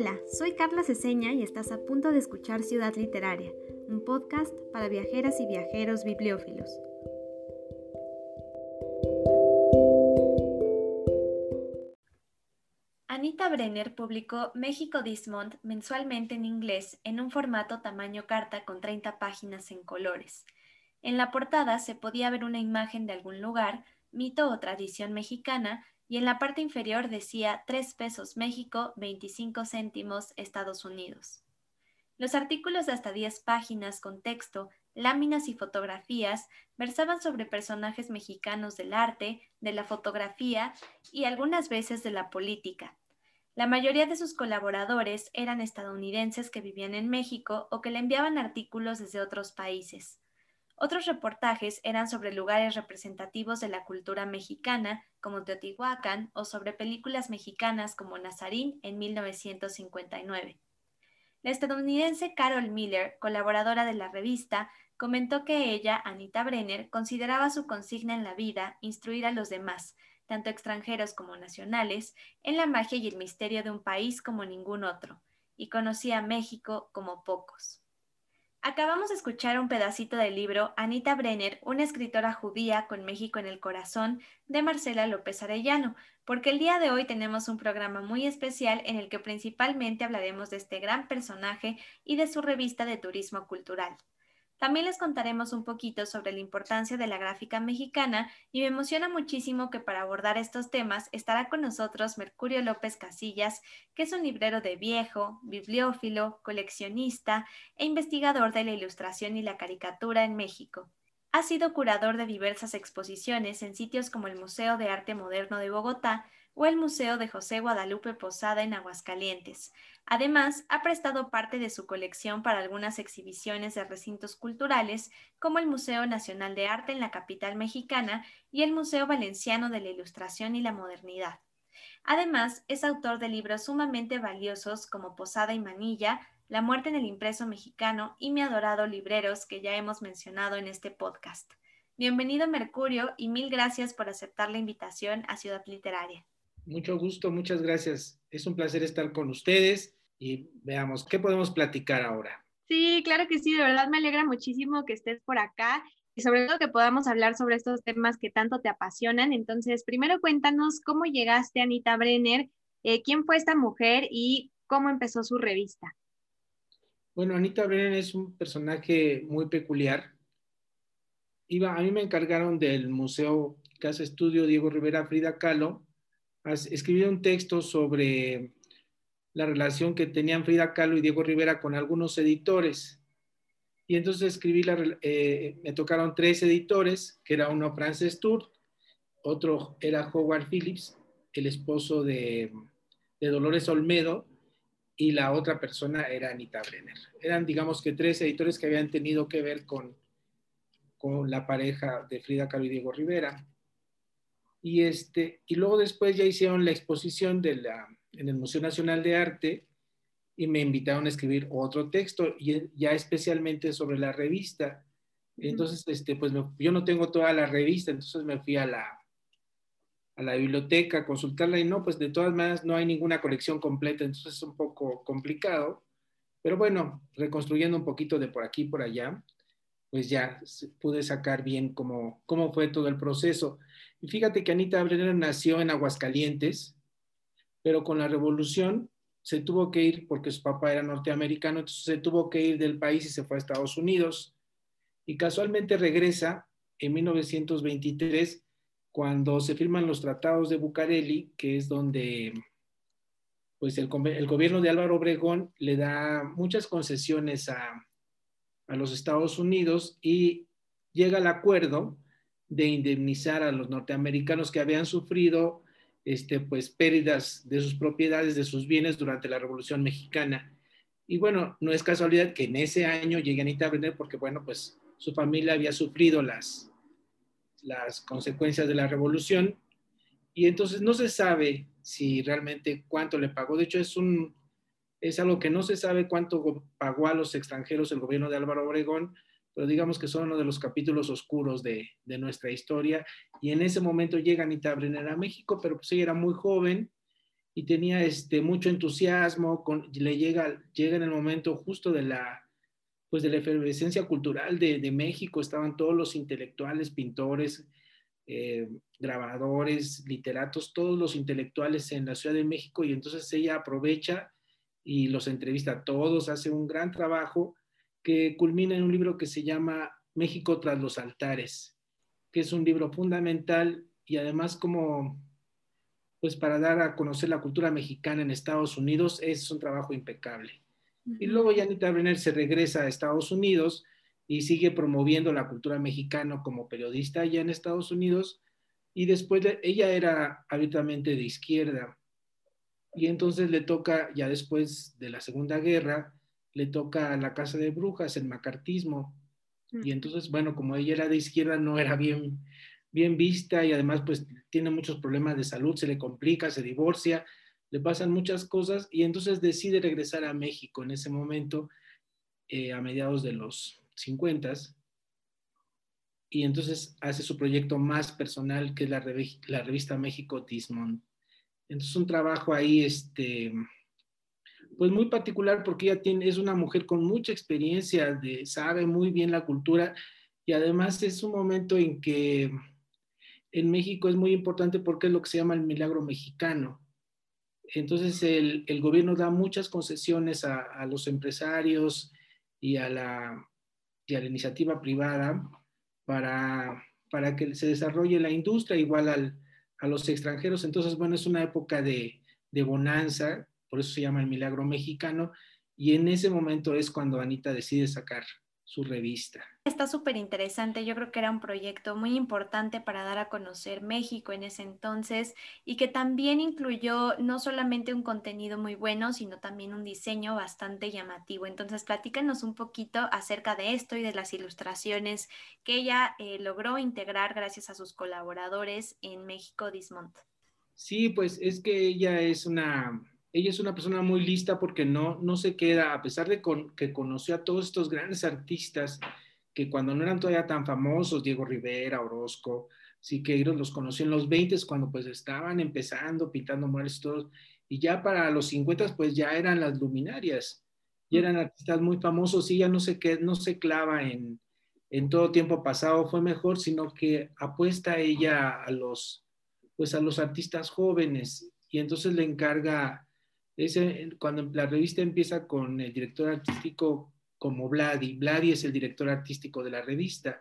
Hola, soy Carla Ceseña y estás a punto de escuchar Ciudad Literaria, un podcast para viajeras y viajeros bibliófilos. Anita Brenner publicó México Dismont mensualmente en inglés en un formato tamaño carta con 30 páginas en colores. En la portada se podía ver una imagen de algún lugar, mito o tradición mexicana y en la parte inferior decía 3 pesos México, 25 céntimos Estados Unidos. Los artículos de hasta 10 páginas con texto, láminas y fotografías versaban sobre personajes mexicanos del arte, de la fotografía y algunas veces de la política. La mayoría de sus colaboradores eran estadounidenses que vivían en México o que le enviaban artículos desde otros países. Otros reportajes eran sobre lugares representativos de la cultura mexicana, como Teotihuacán, o sobre películas mexicanas como Nazarín en 1959. La estadounidense Carol Miller, colaboradora de la revista, comentó que ella, Anita Brenner, consideraba su consigna en la vida instruir a los demás, tanto extranjeros como nacionales, en la magia y el misterio de un país como ningún otro, y conocía a México como pocos. Acabamos de escuchar un pedacito del libro Anita Brenner, una escritora judía con México en el corazón, de Marcela López Arellano, porque el día de hoy tenemos un programa muy especial en el que principalmente hablaremos de este gran personaje y de su revista de turismo cultural. También les contaremos un poquito sobre la importancia de la gráfica mexicana y me emociona muchísimo que para abordar estos temas estará con nosotros Mercurio López Casillas, que es un librero de viejo, bibliófilo, coleccionista e investigador de la ilustración y la caricatura en México. Ha sido curador de diversas exposiciones en sitios como el Museo de Arte Moderno de Bogotá o el Museo de José Guadalupe Posada en Aguascalientes, Además, ha prestado parte de su colección para algunas exhibiciones de recintos culturales, como el Museo Nacional de Arte en la capital mexicana y el Museo Valenciano de la Ilustración y la Modernidad. Además, es autor de libros sumamente valiosos como Posada y Manilla, La muerte en el impreso mexicano y Mi adorado libreros que ya hemos mencionado en este podcast. Bienvenido Mercurio y mil gracias por aceptar la invitación a Ciudad Literaria. Mucho gusto, muchas gracias. Es un placer estar con ustedes y veamos, ¿qué podemos platicar ahora? Sí, claro que sí, de verdad me alegra muchísimo que estés por acá y sobre todo que podamos hablar sobre estos temas que tanto te apasionan. Entonces, primero cuéntanos cómo llegaste a Anita Brenner, eh, quién fue esta mujer y cómo empezó su revista. Bueno, Anita Brenner es un personaje muy peculiar. Iba, a mí me encargaron del Museo Casa Estudio Diego Rivera Frida Kahlo, escribir un texto sobre la relación que tenían Frida Kahlo y Diego Rivera con algunos editores. Y entonces escribí, la, eh, me tocaron tres editores, que era uno Frances Tour, otro era Howard Phillips, el esposo de, Dolores Olmedo, y la otra persona era Anita Brenner. Eran, digamos que tres editores que habían tenido que ver con, con la pareja de Frida Kahlo y Diego Rivera. Y, este, y luego después ya hicieron la exposición de la, en el Museo Nacional de Arte y me invitaron a escribir otro texto, y ya especialmente sobre la revista. Entonces, este, pues yo no tengo toda la revista, entonces me fui a la, a la biblioteca a consultarla y no, pues de todas maneras no hay ninguna colección completa, entonces es un poco complicado. Pero bueno, reconstruyendo un poquito de por aquí y por allá, pues ya pude sacar bien cómo, cómo fue todo el proceso. Y fíjate que Anita Brenner nació en Aguascalientes, pero con la revolución se tuvo que ir porque su papá era norteamericano, entonces se tuvo que ir del país y se fue a Estados Unidos. Y casualmente regresa en 1923 cuando se firman los tratados de Bucareli, que es donde pues el, gobierno de Álvaro Obregón le da muchas concesiones a, a los Estados Unidos y llega al acuerdo de indemnizar a los norteamericanos que habían sufrido este, pues, pérdidas de sus propiedades, de sus bienes durante la Revolución Mexicana. Y bueno, no es casualidad que en ese año llegue Anita Brenner porque, bueno, pues su familia había sufrido las, las consecuencias de la revolución y entonces no se sabe si realmente cuánto le pagó. De hecho, es, un, es algo que no se sabe cuánto pagó a los extranjeros el gobierno de Álvaro Obregón, pero digamos que son uno de los capítulos oscuros de, nuestra historia. Y en ese momento llega Anita Brenner a México, pero pues ella era muy joven y tenía este, mucho entusiasmo, con, le llega, llega en el momento justo de la, pues de la efervescencia cultural de, de México, estaban todos los intelectuales, pintores, eh, grabadores, literatos, todos los intelectuales en la Ciudad de México. Y entonces ella aprovecha y los entrevista a todos, hace un gran trabajo que culmina en un libro que se llama México tras los altares, que es un libro fundamental y además como pues para dar a conocer la cultura mexicana en Estados Unidos es un trabajo impecable. Y luego Janita Brenner se regresa a Estados Unidos y sigue promoviendo la cultura mexicana como periodista allá en Estados Unidos. Y después ella era abiertamente de izquierda. Y entonces le toca, ya después de la Segunda Guerra, le toca a la Casa de Brujas, el macartismo. Y entonces, bueno, como ella era de izquierda, no era bien, bien vista y además pues tiene muchos problemas de salud, se le complica, se divorcia, le pasan muchas cosas y entonces decide regresar a México en ese momento, eh, a mediados de los 50 y entonces hace su proyecto más personal que es la, la revista México Dismond. Entonces un trabajo ahí, este, pues muy particular porque ella tiene, es una mujer con mucha experiencia, de, sabe muy bien la cultura y además es un momento en que en México es muy importante porque es lo que se llama el milagro mexicano. Entonces el, el gobierno da muchas concesiones a, a, los empresarios y a, la, y a la iniciativa privada para, para que se desarrolle la industria igual al, a los extranjeros. Entonces, bueno, es una época de, de bonanza, por eso se llama el milagro mexicano, y en ese momento es cuando Anita decide sacar su revista. Está súper interesante, yo creo que era un proyecto muy importante para dar a conocer México en ese entonces y que también incluyó no solamente un contenido muy bueno, sino también un diseño bastante llamativo. Entonces, platícanos un poquito acerca de esto y de las ilustraciones que ella eh, logró integrar gracias a sus colaboradores en México Dismont. Sí, pues es que ella es una ella es una persona muy lista porque no, no se queda, a pesar de que conoció a todos estos grandes artistas que cuando no eran todavía tan famosos, Diego Rivera, Orozco, Siqueiros, los conoció en los 20 cuando pues estaban empezando, pintando murales y todo, y ya para los 50 pues ya eran las luminarias, y eran artistas muy famosos y ella no se, no se clava en, en todo tiempo pasado fue mejor, sino que apuesta ella a los, pues a los artistas jóvenes y entonces le encarga ese, cuando la revista empieza con el director artístico como Vladi, Vladi es el director artístico de la revista,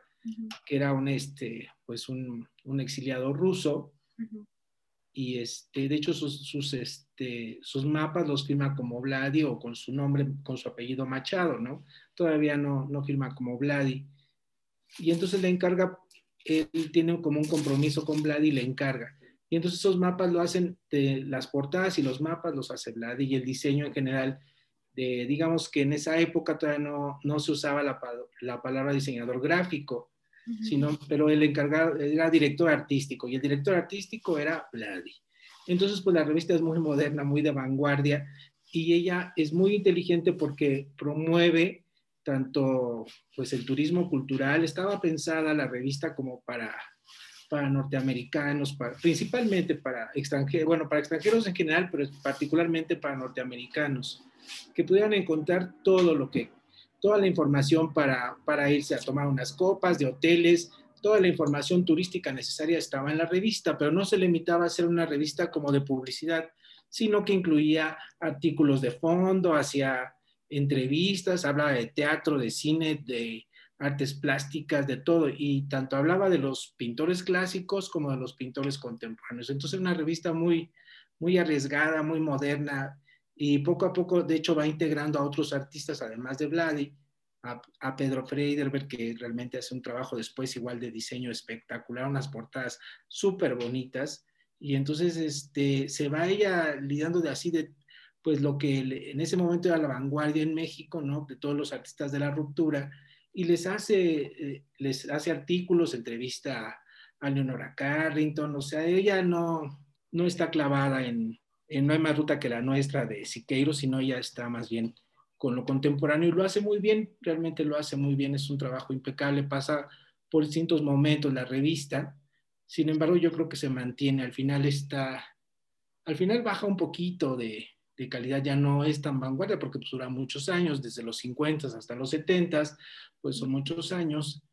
que era un, este, pues un, un exiliado ruso, y este, de hecho sus, sus, este, sus mapas los firma como Vladi o con su nombre, con su apellido Machado, ¿no? Todavía no, no firma como Vladi. Y entonces le encarga, él tiene como un compromiso con Vladi y le encarga y entonces esos mapas lo hacen, de las portadas y los mapas los hace Vlad y el diseño en general. De, digamos que en esa época todavía no, no se usaba la, la, palabra diseñador gráfico, sino, pero el encargado era director artístico y el director artístico era Vladi. Entonces, pues la revista es muy moderna, muy de vanguardia y ella es muy inteligente porque promueve tanto pues el turismo cultural. Estaba pensada la revista como para para norteamericanos, principalmente para extranjeros, bueno, para extranjeros en general, pero particularmente para norteamericanos, que pudieran encontrar todo lo que, toda la información para, para irse a tomar unas copas de hoteles, toda la información turística necesaria estaba en la revista, pero no se limitaba a ser una revista como de publicidad, sino que incluía artículos de fondo, hacia entrevistas, hablaba de teatro, de cine, de artes plásticas, de todo, y tanto hablaba de los pintores clásicos como de los pintores contemporáneos. Entonces, una revista muy, muy arriesgada, muy moderna, y poco a poco, de hecho, va integrando a otros artistas, además de Vladi, a, Pedro Freiderberg, que realmente hace un trabajo después igual de diseño espectacular, unas portadas súper bonitas, y entonces este, se va ella lidiando de así de pues lo que en ese momento era la vanguardia en México, ¿no? De todos los artistas de la ruptura, y les hace, eh, les hace artículos, entrevista a Leonora Carrington, o sea, ella no, no está clavada en, en no hay más ruta que la nuestra de Siqueiros, sino ella está más bien con lo contemporáneo y lo hace muy bien, realmente lo hace muy bien, es un trabajo impecable, pasa por distintos momentos la revista, sin embargo yo creo que se mantiene, al final está, al final baja un poquito de, calidad, ya no es tan vanguardia porque pues, dura muchos años, desde los 50 hasta los 70, pues son muchos años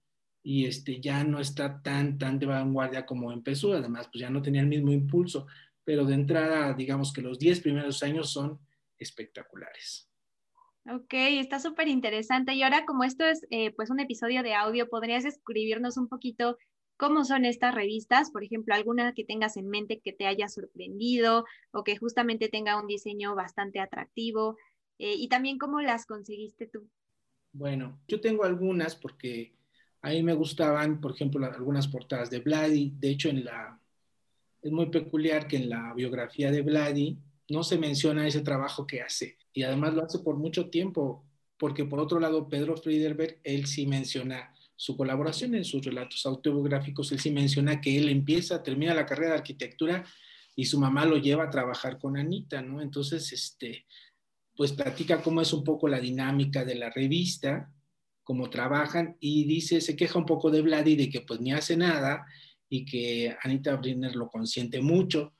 y este, ya no está tan, tan de vanguardia como empezó, además pues ya no tenía el mismo impulso, pero de entrada digamos que los 10 primeros años son espectaculares. Ok, está súper interesante. Y ahora como esto es eh, pues un episodio de audio, ¿podrías escribirnos un poquito cómo son estas revistas? Por ejemplo, alguna que tengas en mente que te haya sorprendido o que justamente tenga un diseño bastante atractivo. Eh, y también cómo las conseguiste tú. Bueno, yo tengo algunas porque a mí me gustaban, por ejemplo, algunas portadas de Vladi. De hecho, en la, es muy peculiar que en la biografía de Vladi no se menciona ese trabajo que hace. Y además lo hace por mucho tiempo, porque por otro lado, Pedro Friederberg, él sí menciona su colaboración en sus relatos autobiográficos, él sí menciona que él empieza, termina la carrera de arquitectura y su mamá lo lleva a trabajar con Anita, ¿no? Entonces, este, pues platica cómo es un poco la dinámica de la revista, cómo trabajan y dice, se queja un poco de Vladi de que pues ni hace nada y que Anita Brinner lo consiente mucho,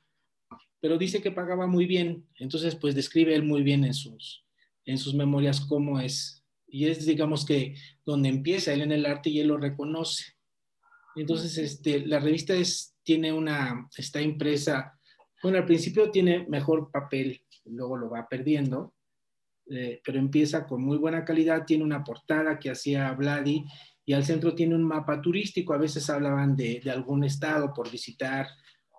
pero dice que pagaba muy bien, entonces pues describe él muy bien en sus, en sus memorias cómo es, y es digamos que donde empieza él en el arte y él lo reconoce. Entonces este, la revista es, tiene una, está impresa, bueno, al principio tiene mejor papel, luego lo va perdiendo, eh, pero empieza con muy buena calidad, tiene una portada que hacía Vladi y al centro tiene un mapa turístico, a veces hablaban de, de algún estado por visitar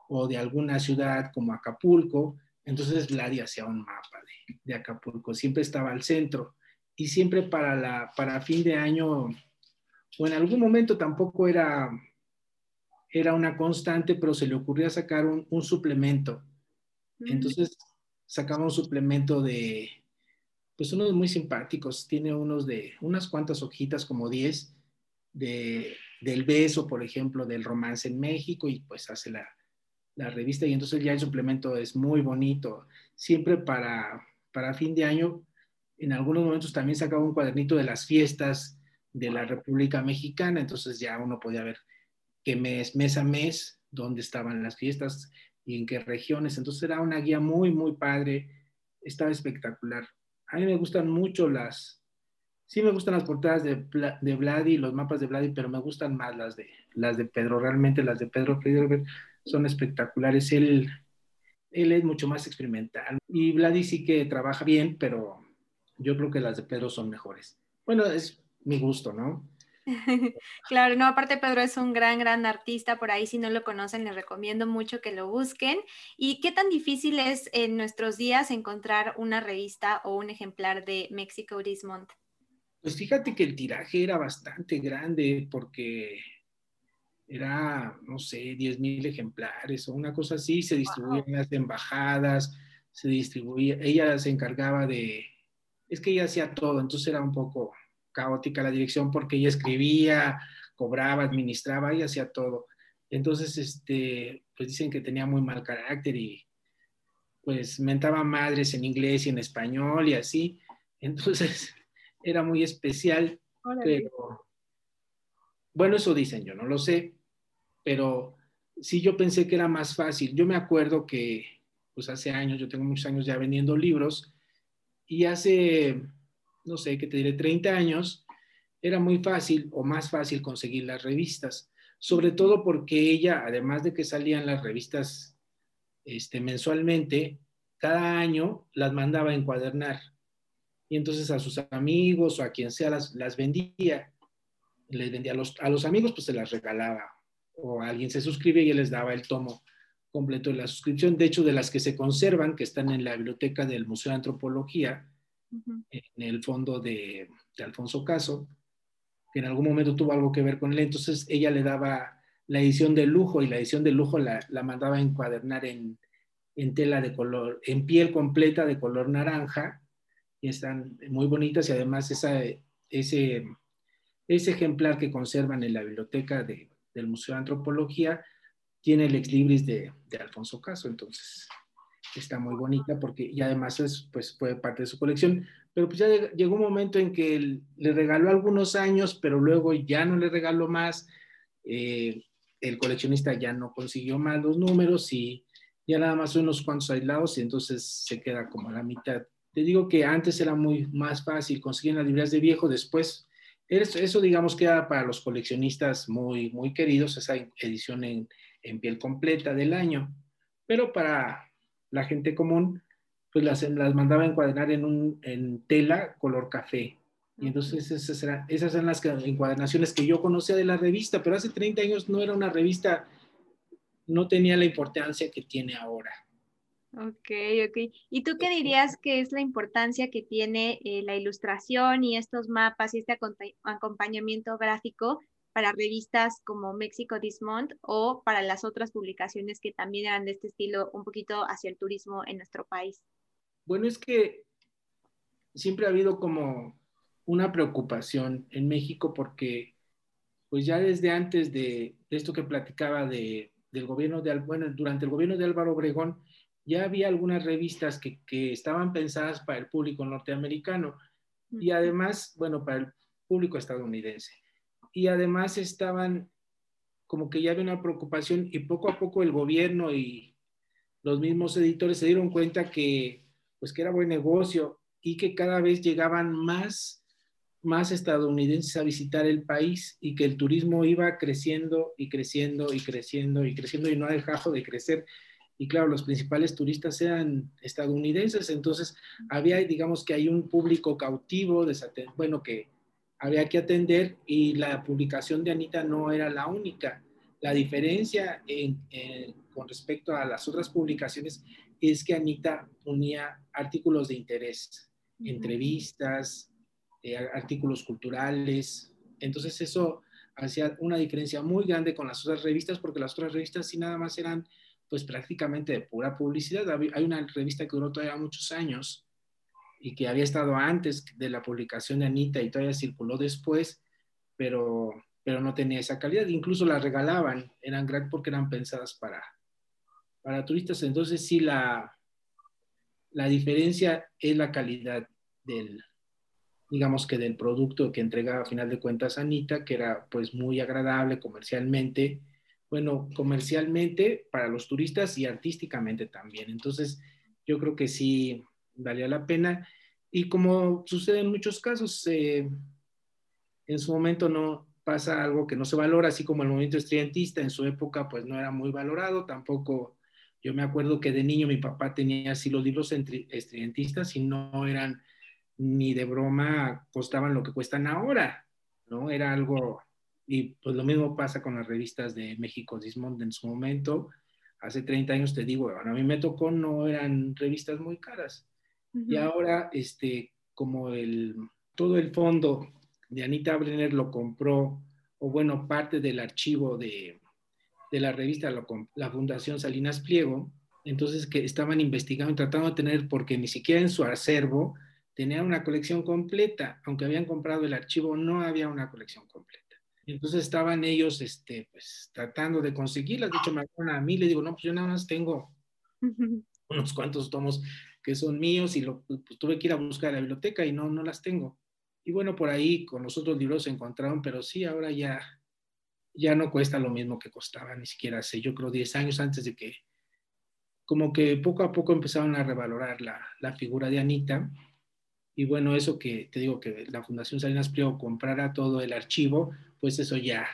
o de alguna ciudad como Acapulco, entonces Vladi hacía un mapa de, de, Acapulco, siempre estaba al centro y siempre para, la, para fin de año, o en algún momento tampoco era, era una constante, pero se le ocurría sacar un, un suplemento. Mm. Entonces sacaba un suplemento de, pues unos muy simpáticos, tiene unos de unas cuantas hojitas, como 10, de, del beso, por ejemplo, del romance en México, y pues hace la, la revista, y entonces ya el suplemento es muy bonito. Siempre para, para fin de año, en algunos momentos también sacaba un cuadernito de las fiestas de la República Mexicana, entonces ya uno podía ver qué mes, mes a mes, dónde estaban las fiestas y en qué regiones. Entonces era una guía muy, muy padre, estaba espectacular a mí me gustan mucho las, sí me gustan las portadas de, de Vladi, los mapas de Vladi, pero me gustan más las de, las de Pedro. Realmente las de Pedro Friedrich son espectaculares. Él, él es mucho más experimental. Y Vladi sí que trabaja bien, pero yo creo que las de Pedro son mejores. Bueno, es mi gusto, ¿no? claro, no, aparte Pedro es un gran, gran artista, por ahí si no lo conocen les recomiendo mucho que lo busquen. ¿Y qué tan difícil es en nuestros días encontrar una revista o un ejemplar de Mexico Dismont? Pues fíjate que el tiraje era bastante grande porque era, no sé, 10 mil ejemplares o una cosa así, se distribuían en las embajadas, se distribuía, ella se encargaba de, es que ella hacía todo, entonces era un poco caótica la dirección porque ella escribía, cobraba, administraba y hacía todo. Entonces, este, pues dicen que tenía muy mal carácter y pues mentaba madres en inglés y en español y así. Entonces, era muy especial, pero bueno, eso dicen, yo no lo sé, pero sí yo pensé que era más fácil. Yo me acuerdo que pues hace años, yo tengo muchos años ya vendiendo libros y hace no sé, que te diré 30 años, era muy fácil o más fácil conseguir las revistas, sobre todo porque ella, además de que salían las revistas este, mensualmente, cada año las mandaba a encuadernar. Y entonces a sus amigos o a quien sea las, las vendía. Les vendía a los, a los amigos, pues se las regalaba. O alguien se suscribe y les daba el tomo completo de la suscripción. De hecho, de las que se conservan, que están en la biblioteca del Museo de Antropología, en el fondo de, Alfonso Caso, que en algún momento tuvo algo que ver con él. Entonces ella le daba la edición de lujo y la edición de lujo la, mandaba a encuadernar en, tela de color, en piel completa de color naranja, y están muy bonitas y además esa, ese, ese ejemplar que conservan en la biblioteca del Museo de Antropología tiene el ex libris de, de Alfonso Caso, entonces está muy bonita porque y además es, pues fue parte de su colección, pero pues ya llegó un momento en que le regaló algunos años, pero luego ya no le regaló más, eh, el coleccionista ya no consiguió más los números y, ya nada más unos cuantos aislados y entonces se queda como a la mitad. Te digo que antes era muy más fácil conseguir las librerías de viejo, después eso, eso digamos queda para los coleccionistas muy, muy queridos, esa edición en, en piel completa del año, pero para la gente común, pues las, las mandaba a encuadernar en, un, en tela color café. Y entonces esas eran, esas eran las encuadernaciones que yo conocía de la revista, pero hace 30 años no era una revista, no tenía la importancia que tiene ahora. Ok, ok. ¿Y tú qué dirías que es la importancia que tiene eh, la ilustración y estos mapas y este acompañamiento gráfico para revistas como México This Month o para las otras publicaciones que también eran de este estilo, un poquito hacia el turismo en nuestro país? Bueno, es que siempre ha habido como una preocupación en México porque pues ya desde antes de, esto que platicaba de, del gobierno de, bueno, durante el gobierno de Álvaro Obregón, ya había algunas revistas que, estaban pensadas para el público norteamericano y además, bueno, para el público estadounidense. Y además estaban como que ya había una preocupación y poco a poco el gobierno y los mismos editores se dieron cuenta que pues que era buen negocio y que cada vez llegaban más más estadounidenses a visitar el país y que el turismo iba creciendo y creciendo y creciendo y creciendo y no ha dejado de crecer. Y claro, los principales turistas eran estadounidenses, entonces había, digamos que hay un público cautivo, bueno, que había que atender y la publicación de Anita no era la única. La diferencia con respecto a las otras publicaciones es que Anita unía artículos de interés, entrevistas, eh, artículos culturales. Entonces eso hacía una diferencia muy grande con las otras revistas porque las otras revistas sí nada más eran pues prácticamente de pura publicidad. Hay una revista que duró todavía muchos años y que había estado antes de la publicación de Anita y todavía circuló después, pero, pero no tenía esa calidad. Incluso las regalaban, eran gratis porque eran pensadas para, para turistas. Entonces sí, la, la diferencia es la calidad del, digamos que del producto que entregaba a final de cuentas Anita, que era pues muy agradable comercialmente bueno, comercialmente para los turistas y artísticamente también. Entonces, yo creo que sí valía la pena. Y como sucede en muchos casos, eh, en su momento no pasa algo que no se valora, así como el movimiento estudiantista en su época, pues no era muy valorado, tampoco. Yo me acuerdo que de niño mi papá tenía así los libros estudiantistas y no eran ni de broma, costaban lo que cuestan ahora, ¿no? Era algo y pues lo mismo pasa con las revistas de México Dismond en su momento. Hace 30 años te digo, bueno, a mí me tocó, no eran revistas muy caras. Y ahora, este, como el, todo el fondo de Anita Brenner lo compró, o bueno, parte del archivo de, de la revista, la Fundación Salinas Pliego, entonces que estaban investigando y tratando de tener, porque ni siquiera en su acervo tenían una colección completa, aunque habían comprado el archivo, no había una colección completa. Entonces estaban ellos este, pues, tratando de conseguirlas. De hecho, me acuerdo a mí, le digo, no, pues yo nada más tengo unos cuantos tomos que son míos y lo, pues, tuve que ir a buscar a la biblioteca y no, no las tengo. Y bueno, por ahí con los otros libros se encontraron, pero sí, ahora ya, ya no cuesta lo mismo que costaba, ni siquiera hace, yo creo, 10 años antes de que, como que poco a poco empezaron a revalorar la, la figura de Anita. Y bueno, eso que te digo que la Fundación Salinas Pliego comprara todo el archivo, pues eso ya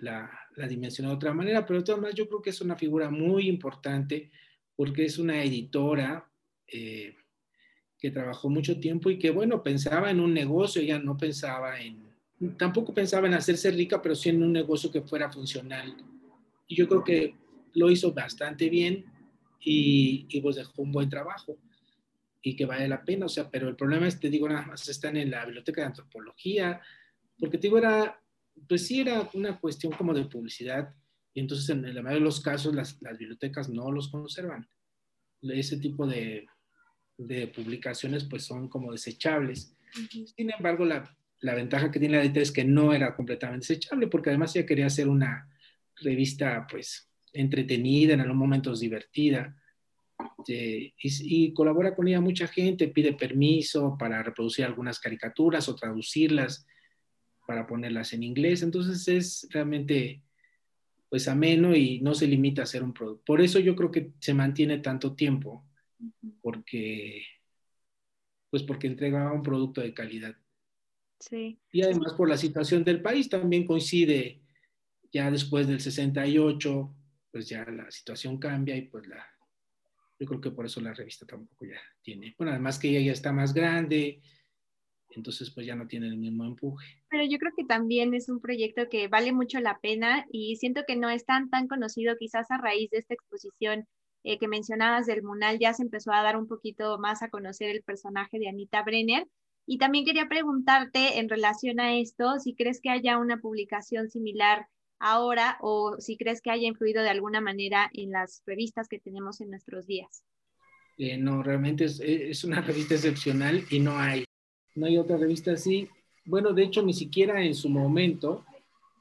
la, la dimensiona de otra manera, pero maneras yo creo que es una figura muy importante porque es una editora eh, que trabajó mucho tiempo y que, bueno, pensaba en un negocio, ella no pensaba en, tampoco pensaba en hacerse rica, pero sí en un negocio que fuera funcional. Y yo creo que lo hizo bastante bien y, y pues dejó un buen trabajo y que vale la pena, o sea, pero el problema es, te digo, nada más están en la biblioteca de antropología, porque te digo, era, pues sí era una cuestión como de publicidad, y entonces en la mayoría de los casos las, las bibliotecas no los conservan. Ese tipo de, de, publicaciones pues son como desechables. Sin embargo, la, la, ventaja que tiene la editorial es que no era completamente desechable, porque además ella quería hacer una revista pues entretenida, en algunos momentos divertida. y, y, colabora con ella mucha gente, pide permiso para reproducir algunas caricaturas o traducirlas para ponerlas en inglés. Entonces es realmente pues ameno y no se limita a hacer un producto. Por eso yo creo que se mantiene tanto tiempo, porque pues porque entregaba un producto de calidad. Sí. Y además por la situación del país también coincide ya después del 68, pues ya la situación cambia y pues la, yo creo que por eso la revista tampoco ya tiene, bueno, además que ella ya está más grande, entonces pues ya no tiene el mismo empuje. Pero yo creo que también es un proyecto que vale mucho la pena y siento que no es tan, tan conocido quizás a raíz de esta exposición eh, que mencionabas del Munal, ya se empezó a dar un poquito más a conocer el personaje de Anita Brenner. Y también quería preguntarte en relación a esto, si crees que haya una publicación similar ahora o si crees que haya influido de alguna manera en las revistas que tenemos en nuestros días. Eh, no, realmente es, es, una revista excepcional y no hay, no hay otra revista así. Bueno, de hecho, ni siquiera en su momento,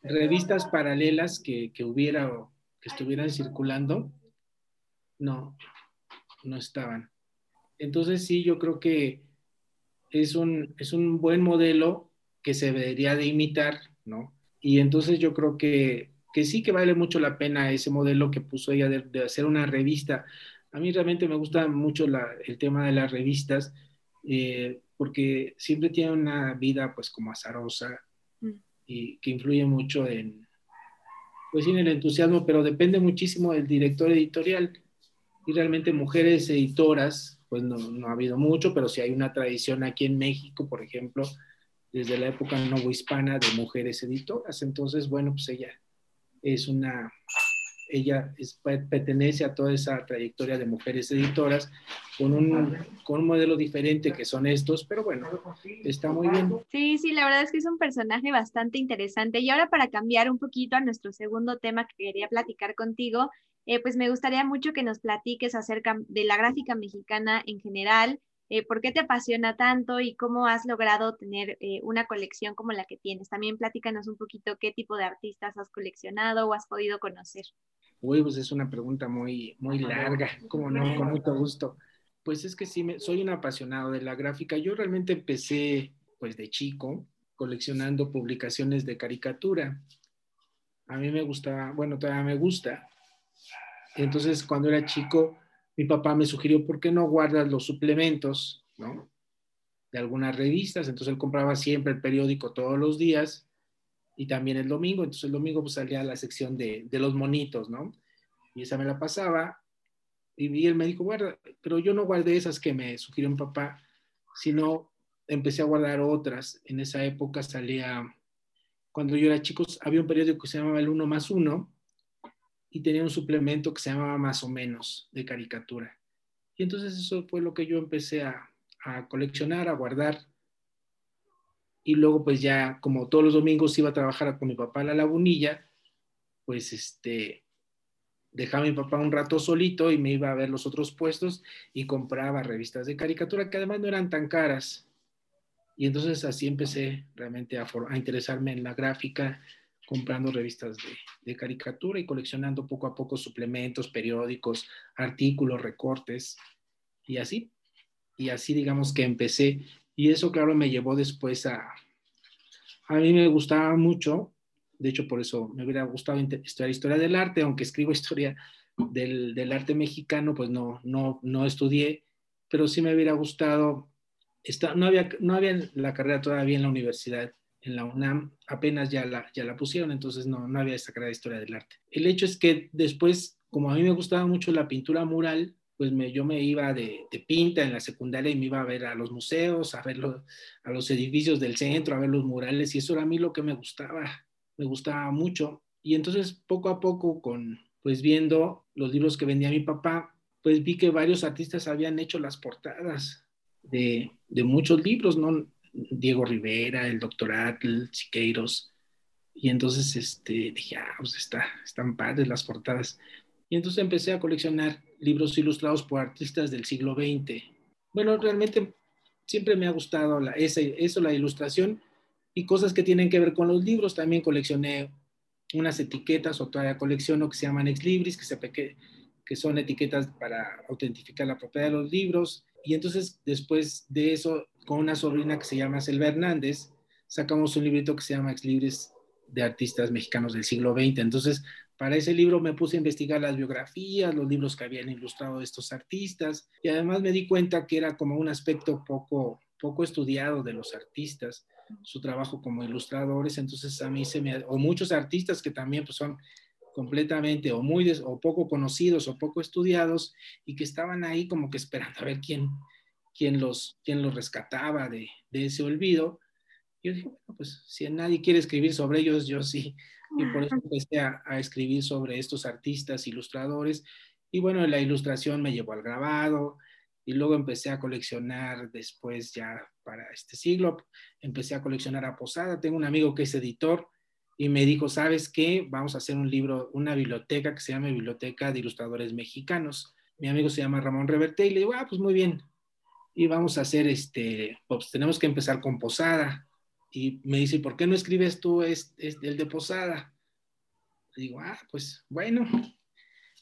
revistas paralelas que, que hubiera que estuvieran circulando, no, no estaban. Entonces sí, yo creo que es un, es un buen modelo que se debería de imitar, ¿no? Y entonces yo creo que, que sí que vale mucho la pena ese modelo que puso ella de, hacer una revista. A mí realmente me gusta mucho el tema de las revistas eh, porque siempre tiene una vida pues como azarosa mm. y que influye mucho en, pues en el entusiasmo, pero depende muchísimo del director editorial. Y realmente mujeres editoras, pues no, no ha habido mucho, pero sí hay una tradición aquí en México, por ejemplo, desde la época novohispana de mujeres editoras. Entonces, bueno, pues ella es una, ella pertenece a toda esa trayectoria de mujeres editoras con un, con un modelo diferente que son estos, pero bueno, está muy bien. Sí, sí, la verdad es que es un personaje bastante interesante. Y ahora para cambiar un poquito a nuestro segundo tema que quería platicar contigo, eh, pues me gustaría mucho que nos platiques acerca de la gráfica mexicana en general, eh, por qué te apasiona tanto y cómo has logrado tener eh, una colección como la que tienes. También platícanos un poquito qué tipo de artistas has coleccionado o has podido conocer. Uy, pues es una pregunta muy, muy larga, como no, con mucho gusto. Pues es que sí, me, soy un apasionado de la gráfica. Yo realmente empecé, pues de chico, coleccionando publicaciones de caricatura. A mí me gustaba, bueno, todavía me gusta. Entonces, cuando era chico, mi papá me sugirió, ¿por qué no guardas los suplementos, ¿no? De algunas revistas. Entonces él compraba siempre el periódico todos los días y también el domingo. Entonces el domingo pues salía la sección de, de los monitos, ¿no? Y esa me la pasaba. Y, él me dijo, guarda, pero yo no guardé esas que me sugirió mi papá, sino empecé a guardar otras. En esa época salía, cuando yo era chico, había un periódico que se llamaba El Uno más Uno, y tenía un suplemento que se llamaba Más o menos de caricatura. Y entonces eso fue lo que yo empecé a, coleccionar, a guardar. Y luego pues ya como todos los domingos iba a trabajar con mi papá a la lagunilla, pues este, dejaba a mi papá un rato solito y me iba a ver los otros puestos y compraba revistas de caricatura que además no eran tan caras. Y entonces así empecé realmente a, a interesarme en la gráfica, comprando revistas de, caricatura y coleccionando poco a poco suplementos, periódicos, artículos, recortes y así. Y así digamos que empecé. Y eso, claro, me llevó después a... A mí me gustaba mucho, de hecho por eso me hubiera gustado estudiar historia del arte, aunque escribo historia del, del arte mexicano, pues no, no, no estudié, pero sí me hubiera gustado, está, no, había, no había la carrera todavía en la universidad en la UNAM apenas ya la, ya la pusieron, entonces no, no había esta carrera de historia del arte. El hecho es que después, como a mí me gustaba mucho la pintura mural, pues me, yo me iba de, de, pinta en la secundaria y me iba a ver a los museos, a ver los, a los edificios del centro, a ver los murales, y eso era a mí lo que me gustaba, me gustaba mucho. Y entonces poco a poco, con, pues viendo los libros que vendía mi papá, pues vi que varios artistas habían hecho las portadas de, de muchos libros, ¿no? Diego Rivera, el doctor Atl, Siqueiros. Y entonces este, dije, ah, pues está, están padres las portadas. Y entonces empecé a coleccionar libros ilustrados por artistas del siglo XX. Bueno, realmente siempre me ha gustado la, eso, la ilustración y cosas que tienen que ver con los libros. También coleccioné unas etiquetas o todavía colecciono que se llaman ex libris, que, se, que, que son etiquetas para autentificar la propiedad de los libros. Y entonces después de eso con una sobrina que se llama Selva Hernández, sacamos un librito que se llama Ex Libres de Artistas Mexicanos del siglo XX. Entonces, para ese libro me puse a investigar las biografías, los libros que habían ilustrado estos artistas y además me di cuenta que era como un aspecto poco, poco estudiado de los artistas, su trabajo como ilustradores, entonces a mí se me, o muchos artistas que también pues, son completamente o muy o poco conocidos o poco estudiados y que estaban ahí como que esperando a ver quién, quién, los, quién los rescataba de, de ese olvido. Yo dije, bueno, pues si nadie quiere escribir sobre ellos, yo sí. Y por eso empecé a, a escribir sobre estos artistas, ilustradores. Y bueno, la ilustración me llevó al grabado, y luego empecé a coleccionar después ya para este siglo, empecé a coleccionar a Posada. Tengo un amigo que es editor y me dijo, ¿sabes qué? Vamos a hacer un libro, una biblioteca que se llama Biblioteca de Ilustradores Mexicanos. Mi amigo se llama Ramón Reverte y le digo, ah, pues muy bien. Y vamos a hacer este, pues tenemos que empezar con Posada. Y me dice, ¿por qué no escribes tú es, el de Posada? Le digo, ah, pues bueno.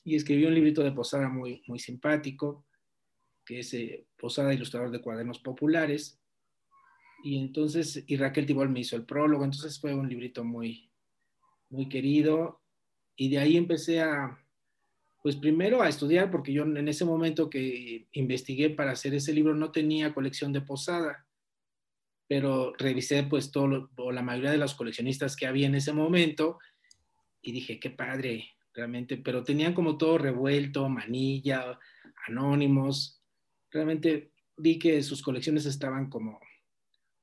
Y escribí un librito de Posada muy, muy simpático que es eh, Posada, ilustrador de cuadernos populares. Y entonces, y Raquel Tibol me hizo el prólogo, entonces fue un librito muy, muy querido. Y de ahí empecé a, pues primero a estudiar, porque yo en ese momento que investigué para hacer ese libro no tenía colección de Posada, pero revisé pues todo, o la mayoría de los coleccionistas que había en ese momento y dije, qué padre, realmente, pero tenían como todo revuelto, manilla, anónimos, realmente vi que sus colecciones estaban como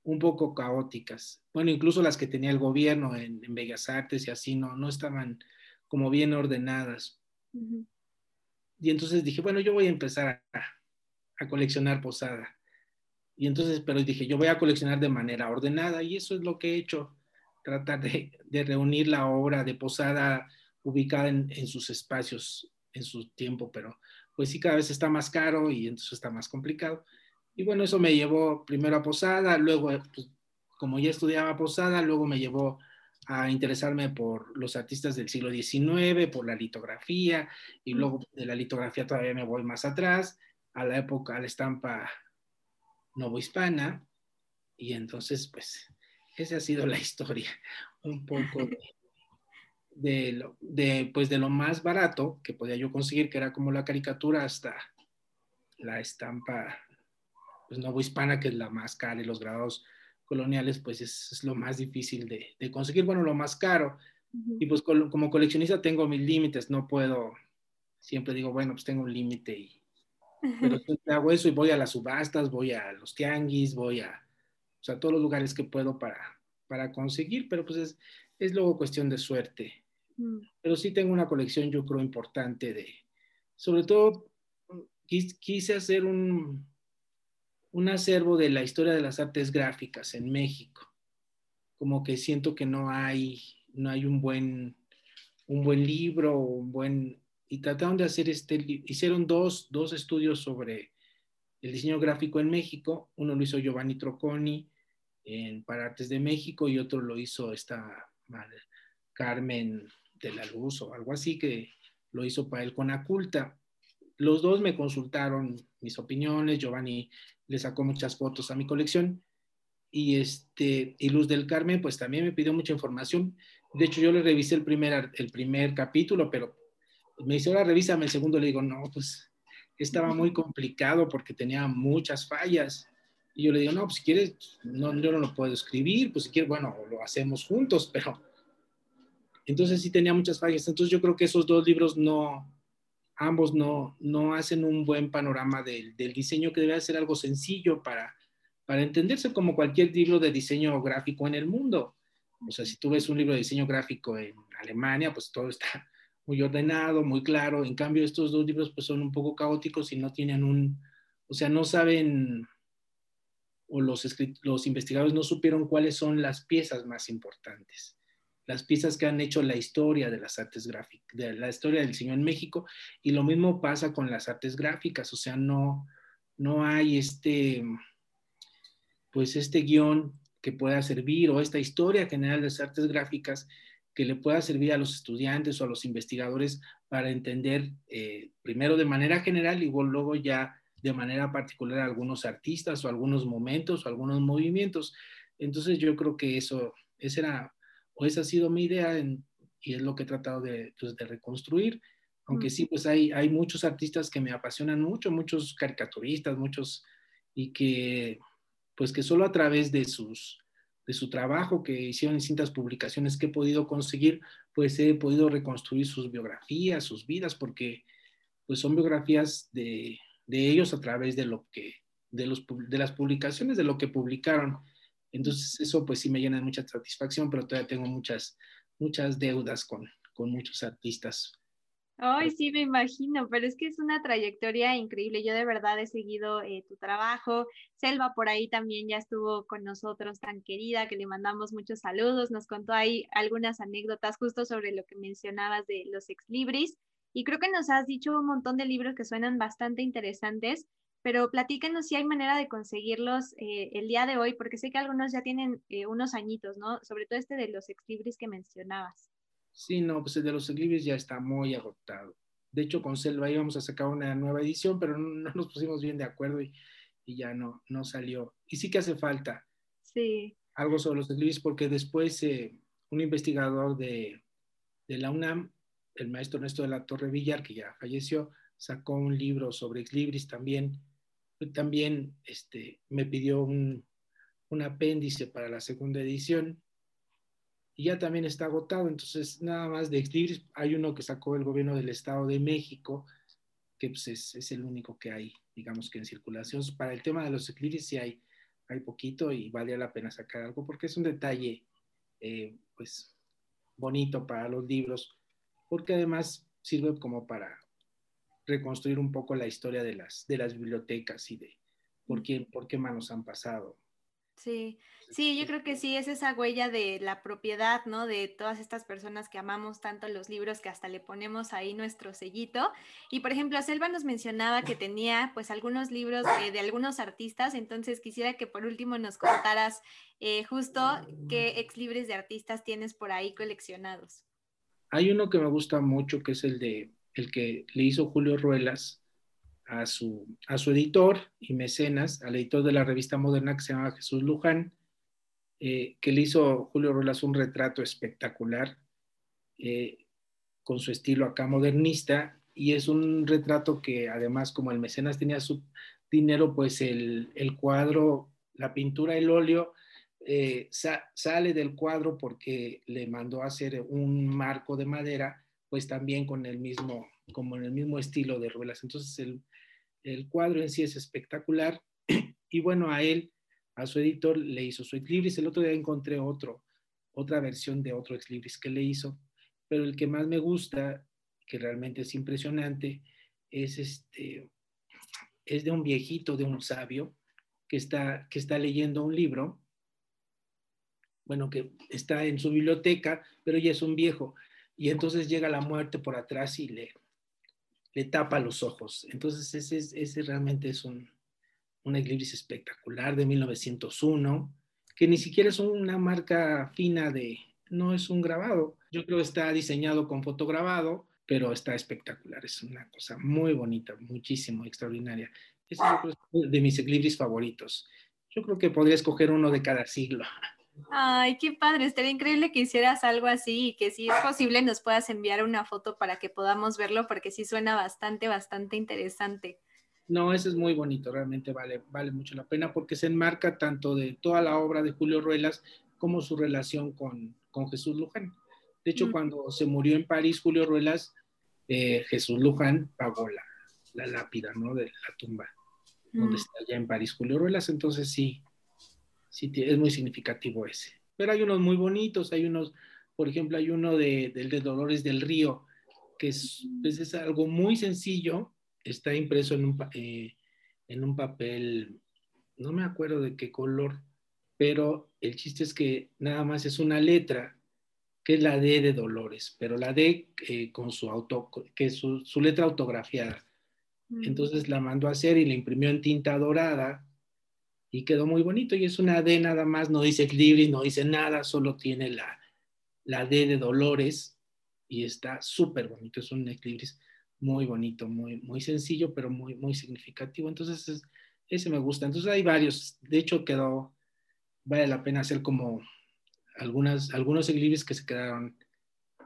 un poco caóticas. Bueno, incluso las que tenía el gobierno en, Bellas Artes y así no, no estaban como bien ordenadas. Y entonces dije, bueno, yo voy a empezar a, coleccionar posada. Y entonces, pero dije, yo voy a coleccionar de manera ordenada y eso es lo que he hecho, tratar de, reunir la obra de posada ubicada en, sus espacios, en su tiempo, pero pues sí cada vez está más caro y entonces está más complicado. Y bueno, eso me llevó primero a Posada, luego, pues, como ya estudiaba Posada, luego me llevó a interesarme por los artistas del siglo XIX, por la litografía, y luego de la litografía todavía me voy más atrás, a la época, a la estampa novohispana, y entonces, pues, esa ha sido la historia, un poco de, de lo, de, pues de lo más barato que podía yo conseguir, que era como la caricatura, hasta la estampa pues, hispana que es la más cara, y los grados coloniales, pues es, lo más difícil de, de, conseguir, bueno, lo más caro. Y pues como coleccionista tengo mis límites, no puedo, siempre digo, bueno, pues tengo un límite y... Pero siempre hago eso y voy a las subastas, voy a los tianguis, voy a, o sea, todos los lugares que puedo para, para conseguir, pero pues es, es luego cuestión de suerte. Mm. Pero sí tengo una colección, yo creo, importante de, sobre todo, quise hacer un, un acervo de la historia de las artes gráficas en México. Como que siento que no hay, no hay un buen, un buen libro, un buen, y trataron de hacer este, hicieron dos, dos estudios sobre el diseño gráfico en México. Uno lo hizo Giovanni Trocconi en Para Artes de México y otro lo hizo esta Carmen de la luz o algo así que lo hizo para él con Aculta. Los dos me consultaron mis opiniones, Giovanni le sacó muchas fotos a mi colección y, este, y Luz del Carmen pues también me pidió mucha información. De hecho yo le revisé el primer, el primer capítulo, pero me dice, ahora revísame el segundo, le digo, no, pues estaba muy complicado porque tenía muchas fallas. Y yo le digo, no, pues si quieres, no, yo no lo puedo escribir, pues si quieres, bueno, lo hacemos juntos, pero entonces sí tenía muchas fallas. Entonces yo creo que esos dos libros no, ambos no, no hacen un buen panorama del, del diseño que debe ser algo sencillo para, para entenderse como cualquier libro de diseño gráfico en el mundo. O sea, si tú ves un libro de diseño gráfico en Alemania, pues todo está muy ordenado, muy claro. En cambio, estos dos libros pues son un poco caóticos y no tienen un, o sea, no saben, o los, los investigadores no supieron cuáles son las piezas más importantes las piezas que han hecho la historia de las artes gráficas, de la historia del diseño en México, y lo mismo pasa con las artes gráficas, o sea, no, no hay este, pues este guion que pueda servir o esta historia general de las artes gráficas que le pueda servir a los estudiantes o a los investigadores para entender eh, primero de manera general y luego ya de manera particular a algunos artistas o algunos momentos o algunos movimientos. Entonces yo creo que eso, ese era o esa ha sido mi idea en y es lo que he tratado de, pues, de reconstruir. Aunque sí, pues hay, hay muchos artistas que me apasionan mucho, muchos caricaturistas, muchos, y que, pues que solo a través de sus, de su trabajo que hicieron en distintas publicaciones que he podido conseguir, pues he podido reconstruir sus biografías, sus vidas, porque pues son biografías de, de ellos a través de lo que, de, los, de las publicaciones, de lo que publicaron. Entonces eso pues sí me llena de mucha satisfacción, pero todavía tengo muchas, muchas deudas con, con muchos artistas Ay, sí, me imagino, pero es que es una trayectoria increíble. Yo de verdad he seguido eh, tu trabajo. Selva por ahí también ya estuvo con nosotros, tan querida, que le mandamos muchos saludos. Nos contó ahí algunas anécdotas justo sobre lo que mencionabas de los ex libris. Y creo que nos has dicho un montón de libros que suenan bastante interesantes, pero platícanos si hay manera de conseguirlos eh, el día de hoy, porque sé que algunos ya tienen eh, unos añitos, ¿no? Sobre todo este de los ex libris que mencionabas. Sí, no, pues el de los libros ya está muy agotado. De hecho, con Selva íbamos a sacar una nueva edición, pero no, nos pusimos bien de acuerdo y, ya no, no salió. Y sí que hace falta sí. algo sobre los libros, porque después eh, un investigador de, de, la UNAM, el maestro Ernesto de la Torre Villar, que ya falleció, sacó un libro sobre ex también. También este, me pidió un, un apéndice para la segunda edición y ya también está agotado. Entonces, nada más de Exlibris, hay uno que sacó el gobierno del Estado de México, que pues, es, el único que hay, digamos que en circulación. Para el tema de los Exlibris sí hay, hay poquito y vale la pena sacar algo porque es un detalle, eh, pues, bonito para los libros, porque además sirve como para reconstruir un poco la historia de las, de las bibliotecas y de por por qué manos han pasado Sí, sí, yo creo que sí, es esa huella de la propiedad, ¿no? De todas estas personas que amamos tanto los libros que hasta le ponemos ahí nuestro sellito. Y por ejemplo, Selva nos mencionaba que tenía pues algunos libros de, algunos artistas, entonces quisiera que por último nos contaras eh, justo qué ex libres de artistas tienes por ahí coleccionados. Hay uno que me gusta mucho, que es el de el que le hizo Julio Ruelas, a su, a su editor y mecenas, al editor de la revista moderna que se llama Jesús Luján, eh, que le hizo Julio Rolas un retrato espectacular eh, con su estilo acá modernista y es un retrato que además como el mecenas tenía su dinero, pues el, el cuadro, la pintura, el óleo, eh, sale del cuadro porque le mandó a hacer un marco de madera, pues también con el mismo, como en el mismo estilo de Ruelas. Entonces el, el cuadro en sí es espectacular. Y bueno, a él, a su editor, le hizo su ex libris. El otro día encontré otro, otra versión de otro ex libris que le hizo, pero el que más me gusta, que realmente es impresionante, es este, es de un viejito, de un sabio, que está, que está leyendo un libro, bueno, que está en su biblioteca, pero ya es un viejo, y entonces llega la muerte por atrás y le, le tapa los ojos. Entonces ese, ese realmente es un, un espectacular de 1901, que ni siquiera es una marca fina de, no es un grabado. Yo creo que está diseñado con fotograbado, pero está espectacular. Es una cosa muy bonita, muchísimo, extraordinaria. Es de mis equilibris favoritos. Yo creo que podría escoger uno de cada siglo. Ay, qué padre, estaría increíble que hicieras algo así y que si es posible nos puedas enviar una foto para que podamos verlo porque sí suena bastante, bastante interesante. No, ese es muy bonito, realmente vale, vale mucho la pena porque se enmarca tanto de toda la obra de Julio Ruelas como su relación con, Jesús Luján. De hecho, mm. cuando se murió en París Julio Ruelas, eh, Jesús Luján pagó la, la, lápida ¿no? de la tumba donde mm. está allá en París Julio Ruelas, entonces sí, sí, es muy significativo ese. Pero hay unos muy bonitos, hay unos, por ejemplo, hay uno de, del de Dolores del Río, que es, pues, es algo muy sencillo, está impreso en un, eh, en un papel, no me acuerdo de qué color, pero el chiste es que nada más es una letra, que es la D de Dolores, pero la D eh, con su auto, que es su, su letra autografiada. Mm. Entonces la mandó a hacer y la imprimió en tinta dorada y quedó muy bonito y es una D nada más, no dice Libris, no dice nada, solo tiene la, la D de Dolores y está súper bonito, es un Eclibris muy bonito, muy, muy sencillo, pero muy, muy significativo. Entonces, ese me gusta. Entonces, hay varios. De hecho, quedó, vale la pena hacer como algunas, algunos Eclibris que se quedaron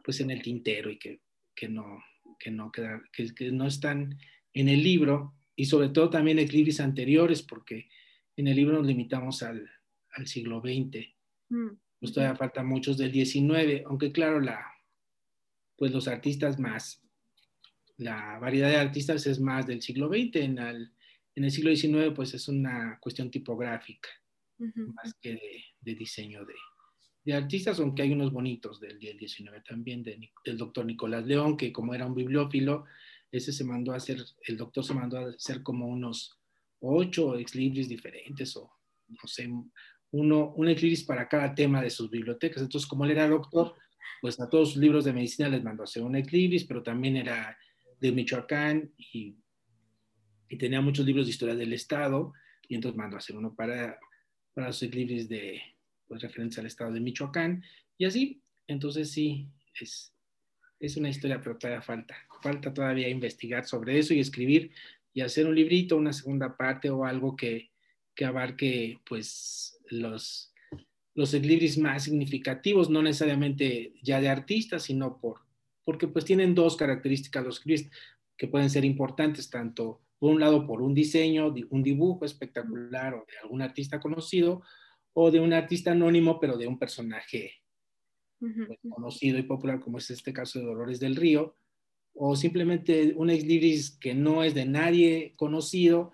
pues en el tintero y que, no, que, no queda, que, no están en el libro y sobre todo también libros anteriores porque en el libro nos limitamos al, siglo XX. Mm, pues todavía faltan muchos del XIX, aunque claro, la, pues los artistas más, la variedad de artistas es más del siglo XX, en el, en el siglo XIX pues es una cuestión tipográfica, más que de, diseño de, de, artistas, aunque hay unos bonitos del, del XIX también, del doctor Nicolás León, que como era un bibliófilo, ese se mandó a hacer, el doctor se mandó a hacer como unos ocho ex diferentes o no sé, uno, un ex libris para cada tema de sus bibliotecas. Entonces, como él era doctor, pues a todos sus libros de medicina les mandó hacer un ex libris, pero también era de Michoacán y, y tenía muchos libros de historia del Estado, y entonces mandó a hacer uno para, para los ex libris de pues, referencia al Estado de Michoacán, y así, entonces sí, es, es una historia, pero todavía falta. Falta todavía investigar sobre eso y escribir y hacer un librito, una segunda parte o algo que, que abarque pues los, los libros más significativos, no necesariamente ya de artistas, sino por, porque pues tienen dos características los libros que pueden ser importantes, tanto por un lado por un diseño, un dibujo espectacular o de algún artista conocido, o de un artista anónimo, pero de un personaje pues, conocido y popular, como es este caso de Dolores del Río, o simplemente un ex libris que no es de nadie conocido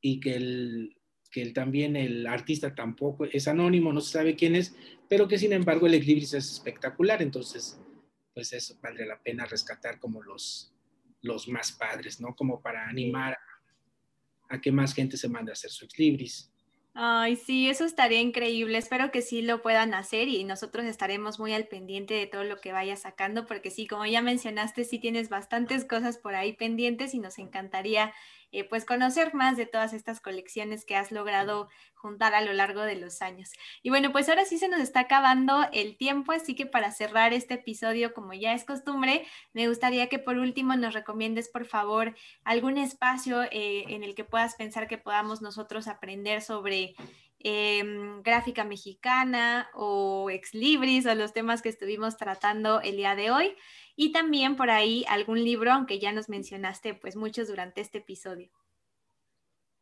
y que, el, que también el artista tampoco es anónimo, no se sabe quién es, pero que sin embargo el ex libris es espectacular, entonces pues eso vale la pena rescatar como los, los más padres, ¿no? Como para animar a, a que más gente se mande a hacer su ex libris. Ay, sí, eso estaría increíble. Espero que sí lo puedan hacer y nosotros estaremos muy al pendiente de todo lo que vaya sacando, porque sí, como ya mencionaste, sí tienes bastantes cosas por ahí pendientes y nos encantaría eh, pues conocer más de todas estas colecciones que has logrado juntar a lo largo de los años. Y bueno, pues ahora sí se nos está acabando el tiempo, así que para cerrar este episodio, como ya es costumbre, me gustaría que por último nos recomiendes, por favor, algún espacio eh, en el que puedas pensar que podamos nosotros aprender sobre em, gráfica mexicana o ex libris o los temas que estuvimos tratando el día de hoy y también por ahí algún libro, aunque ya nos mencionaste pues muchos durante este episodio.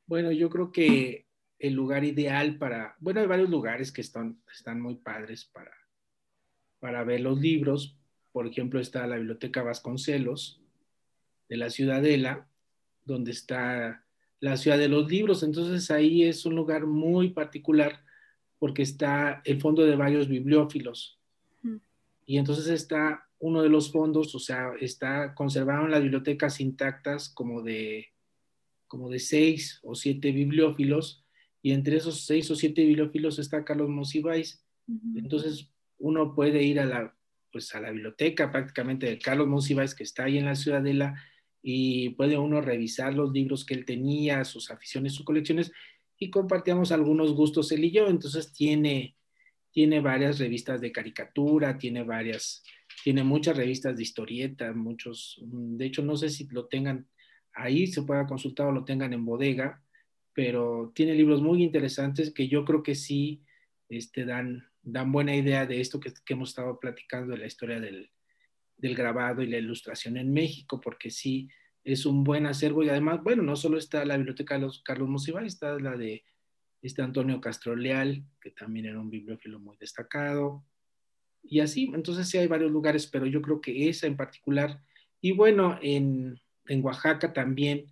Bueno, yo creo que el lugar ideal para, bueno, hay varios lugares que están, están muy padres para, para ver los libros. Por ejemplo, está la Biblioteca Vasconcelos de la Ciudadela, donde está la Ciudad de los Libros. Entonces ahí es un lugar muy particular porque está el fondo de varios bibliófilos. Y entonces está uno de los fondos, o sea, está conservado en las bibliotecas intactas como de, como de seis o siete bibliófilos, y entre esos seis o siete bibliófilos está Carlos Monsiváis. Entonces, uno puede ir a la, pues, a la biblioteca prácticamente de Carlos Monsiváis, que está ahí en la Ciudadela, y puede uno revisar los libros que él tenía, sus aficiones, sus colecciones, y compartíamos algunos gustos él y yo. Entonces, tiene, tiene varias revistas de caricatura, tiene varias tiene muchas revistas de historieta, muchos, mm, de hecho no sé si lo tengan ahí, se pueda consultar o lo tengan en bodega, pero tiene libros muy interesantes que yo creo que sí este, dan, dan buena idea de esto que, hemos estado platicando de la historia del, grabado y la ilustración en México, porque sí es un buen acervo y además, bueno, no solo está la biblioteca de los Carlos Monsiváis, está la de este Antonio Castro Leal, que también era un bibliófilo muy destacado, y así, entonces sí hay varios lugares, pero yo creo que esa en particular. Y bueno, en, en Oaxaca también,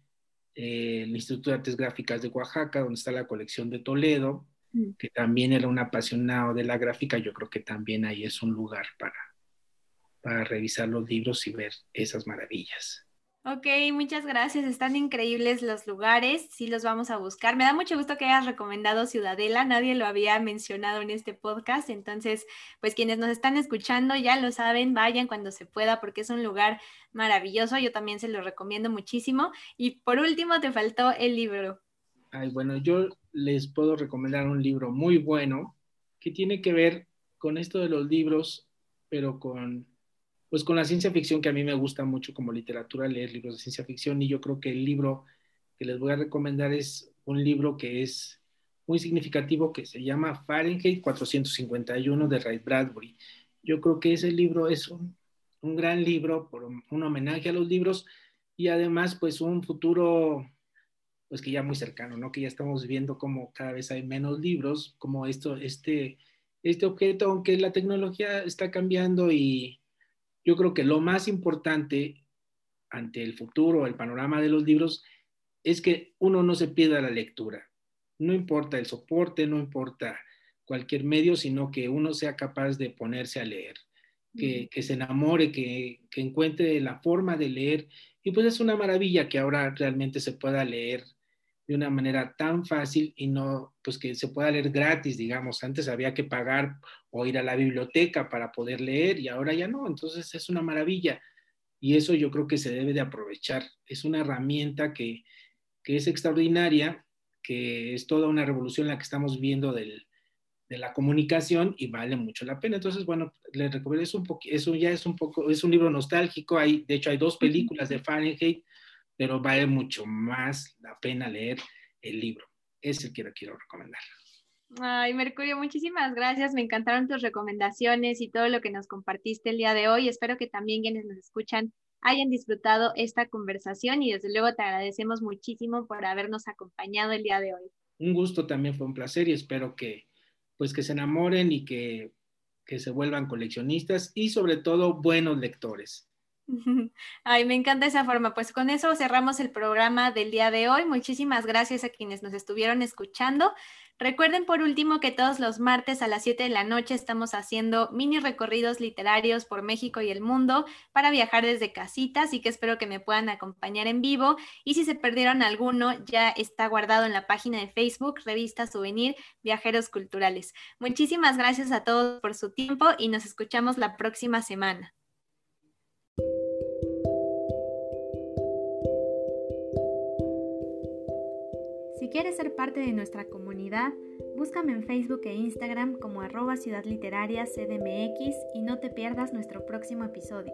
eh, el Instituto de Artes Gráficas de Oaxaca, donde está la colección de Toledo, mm. que también era un apasionado de la gráfica, yo creo que también ahí es un lugar para, para revisar los libros y ver esas maravillas. Ok, muchas gracias. Están increíbles los lugares. Sí, los vamos a buscar. Me da mucho gusto que hayas recomendado Ciudadela. Nadie lo había mencionado en este podcast. Entonces, pues quienes nos están escuchando ya lo saben, vayan cuando se pueda porque es un lugar maravilloso. Yo también se lo recomiendo muchísimo. Y por último, te faltó el libro. Ay, bueno, yo les puedo recomendar un libro muy bueno que tiene que ver con esto de los libros, pero con pues con la ciencia ficción que a mí me gusta mucho como literatura leer libros de ciencia ficción y yo creo que el libro que les voy a recomendar es un libro que es muy significativo que se llama Fahrenheit 451 de Ray Bradbury. Yo creo que ese libro es un, un gran libro, por un homenaje a los libros y además pues un futuro pues que ya muy cercano, ¿no? Que ya estamos viendo como cada vez hay menos libros, como esto, este, este objeto, aunque la tecnología está cambiando y yo creo que lo más importante ante el futuro, el panorama de los libros, es que uno no se pierda la lectura. No importa el soporte, no importa cualquier medio, sino que uno sea capaz de ponerse a leer, que, que se enamore, que, que, encuentre la forma de leer. Y pues es una maravilla que ahora realmente se pueda leer de una manera tan fácil y no, pues que se pueda leer gratis, digamos. Antes había que pagar o ir a la biblioteca para poder leer y ahora ya no. Entonces es una maravilla y eso yo creo que se debe de aprovechar. Es una herramienta que, que es extraordinaria, que es toda una revolución la que estamos viendo del, de la comunicación y vale mucho la pena. Entonces, bueno, les recomiendo, es un eso ya es un poco, es un libro nostálgico, hay, de hecho hay dos películas de Fahrenheit, pero vale mucho más la pena leer el libro. Es el que quiero recomendar. Ay, Mercurio, muchísimas gracias. Me encantaron tus recomendaciones y todo lo que nos compartiste el día de hoy. Espero que también quienes nos escuchan hayan disfrutado esta conversación y desde luego te agradecemos muchísimo por habernos acompañado el día de hoy. Un gusto también, fue un placer y espero que pues que se enamoren y que, que se vuelvan coleccionistas y sobre todo buenos lectores. Ay, me encanta esa forma. Pues con eso cerramos el programa del día de hoy. Muchísimas gracias a quienes nos estuvieron escuchando. Recuerden por último que todos los martes a las 7 de la noche estamos haciendo mini recorridos literarios por México y el mundo para viajar desde casita, así que espero que me puedan acompañar en vivo. Y si se perdieron alguno, ya está guardado en la página de Facebook, Revista Souvenir Viajeros Culturales. Muchísimas gracias a todos por su tiempo y nos escuchamos la próxima semana. Si quieres ser parte de nuestra comunidad, búscame en Facebook e Instagram como arroba Ciudad Literaria CDMX y no te pierdas nuestro próximo episodio.